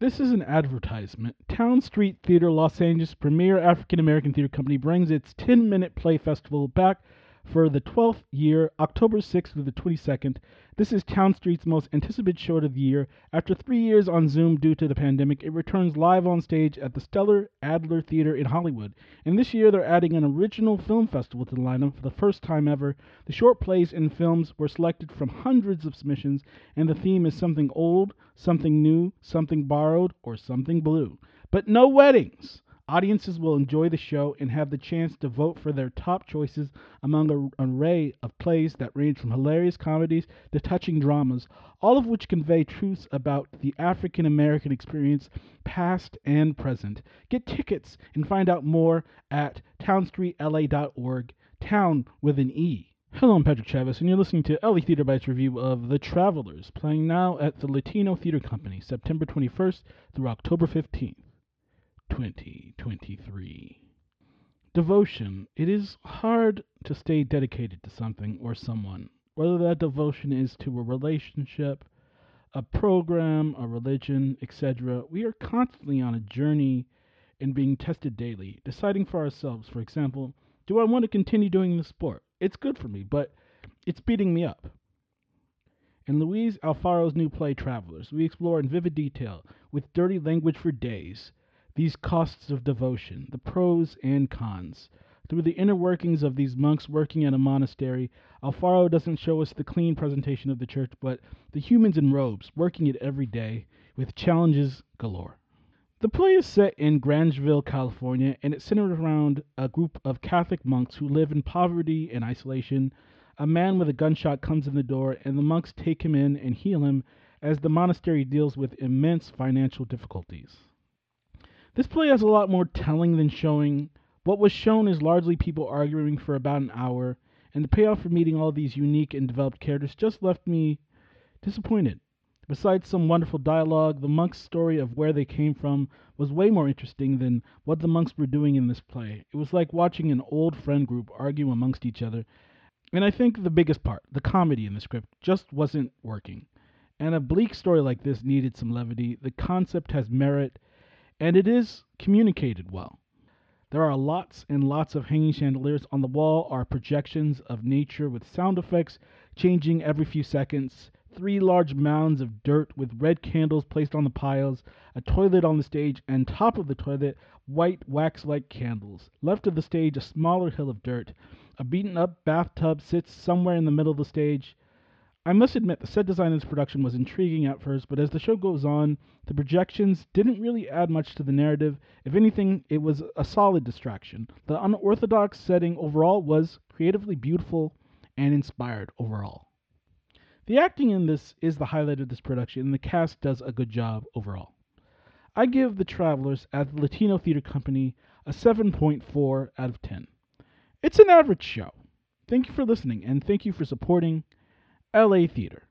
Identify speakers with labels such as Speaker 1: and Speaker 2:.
Speaker 1: This is an advertisement. Towne Street Theater, Los Angeles, premier African American theater company, brings its 10 minute play festival back for the 12th year, October 6th to the 22nd. This is Towne Street's most anticipated show of the year. After three years on Zoom due to the pandemic, it returns live on stage at the Stella Adler Theater in Hollywood. And this year, they're adding an original film festival to the lineup for the first time ever. The short plays and films were selected from hundreds of submissions, and the theme is something old, something new, something borrowed, or something blue. But no weddings! Audiences will enjoy the show and have the chance to vote for their top choices among an array of plays that range from hilarious comedies to touching dramas, all of which convey truths about the African American experience, past and present. Get tickets and find out more at townstreetla.org, town with an E. Hello, I'm Patrick Chavez, and you're listening to LA Theater Bites review of The Travelers, playing now at the Latino Theater Company, September 21st through October 15th. 2023. Devotion. It is hard to stay dedicated to something or someone, whether that devotion is to a relationship, a program, a religion, etc. We are constantly on a journey and being tested daily, deciding for ourselves, for example, do I want to continue doing the sport? It's good for me, but it's beating me up. In Luis Alfaro's new play, Travelers, we explore in vivid detail, with dirty language for days, these costs of devotion, the pros and cons. Through the inner workings of these monks working at a monastery, Alfaro doesn't show us the clean presentation of the church, but the humans in robes working it every day with challenges galore. The play is set in Grangeville, California, and it's centered around a group of Catholic monks who live in poverty and isolation. A man with a gunshot comes in the door, and the monks take him in and heal him as the monastery deals with immense financial difficulties. This play has a lot more telling than showing. What was shown is largely people arguing for about an hour, and the payoff for meeting all these unique and developed characters just left me disappointed. Besides some wonderful dialogue, the monks' story of where they came from was way more interesting than what the monks were doing in this play. It was like watching an old friend group argue amongst each other. And I think the biggest part, the comedy in the script, just wasn't working. And a bleak story like this needed some levity. The concept has merit, and it is communicated well. There are lots and lots of hanging chandeliers. On the wall are projections of nature with sound effects changing every few seconds. Three large mounds of dirt with red candles placed on the piles, a toilet on the stage, and top of the toilet, white wax like candles. Left of the stage, a smaller hill of dirt. A beaten up bathtub sits somewhere in the middle of the stage. I must admit, the set design of this production was intriguing at first, but as the show goes on, the projections didn't really add much to the narrative. If anything, it was a solid distraction. The unorthodox setting overall was creatively beautiful and inspired overall. The acting in this is the highlight of this production, and the cast does a good job overall. I give The Travelers at the Latino Theater Company a 7.4 out of 10. It's an average show. Thank you for listening, and thank you for supporting LA Theater.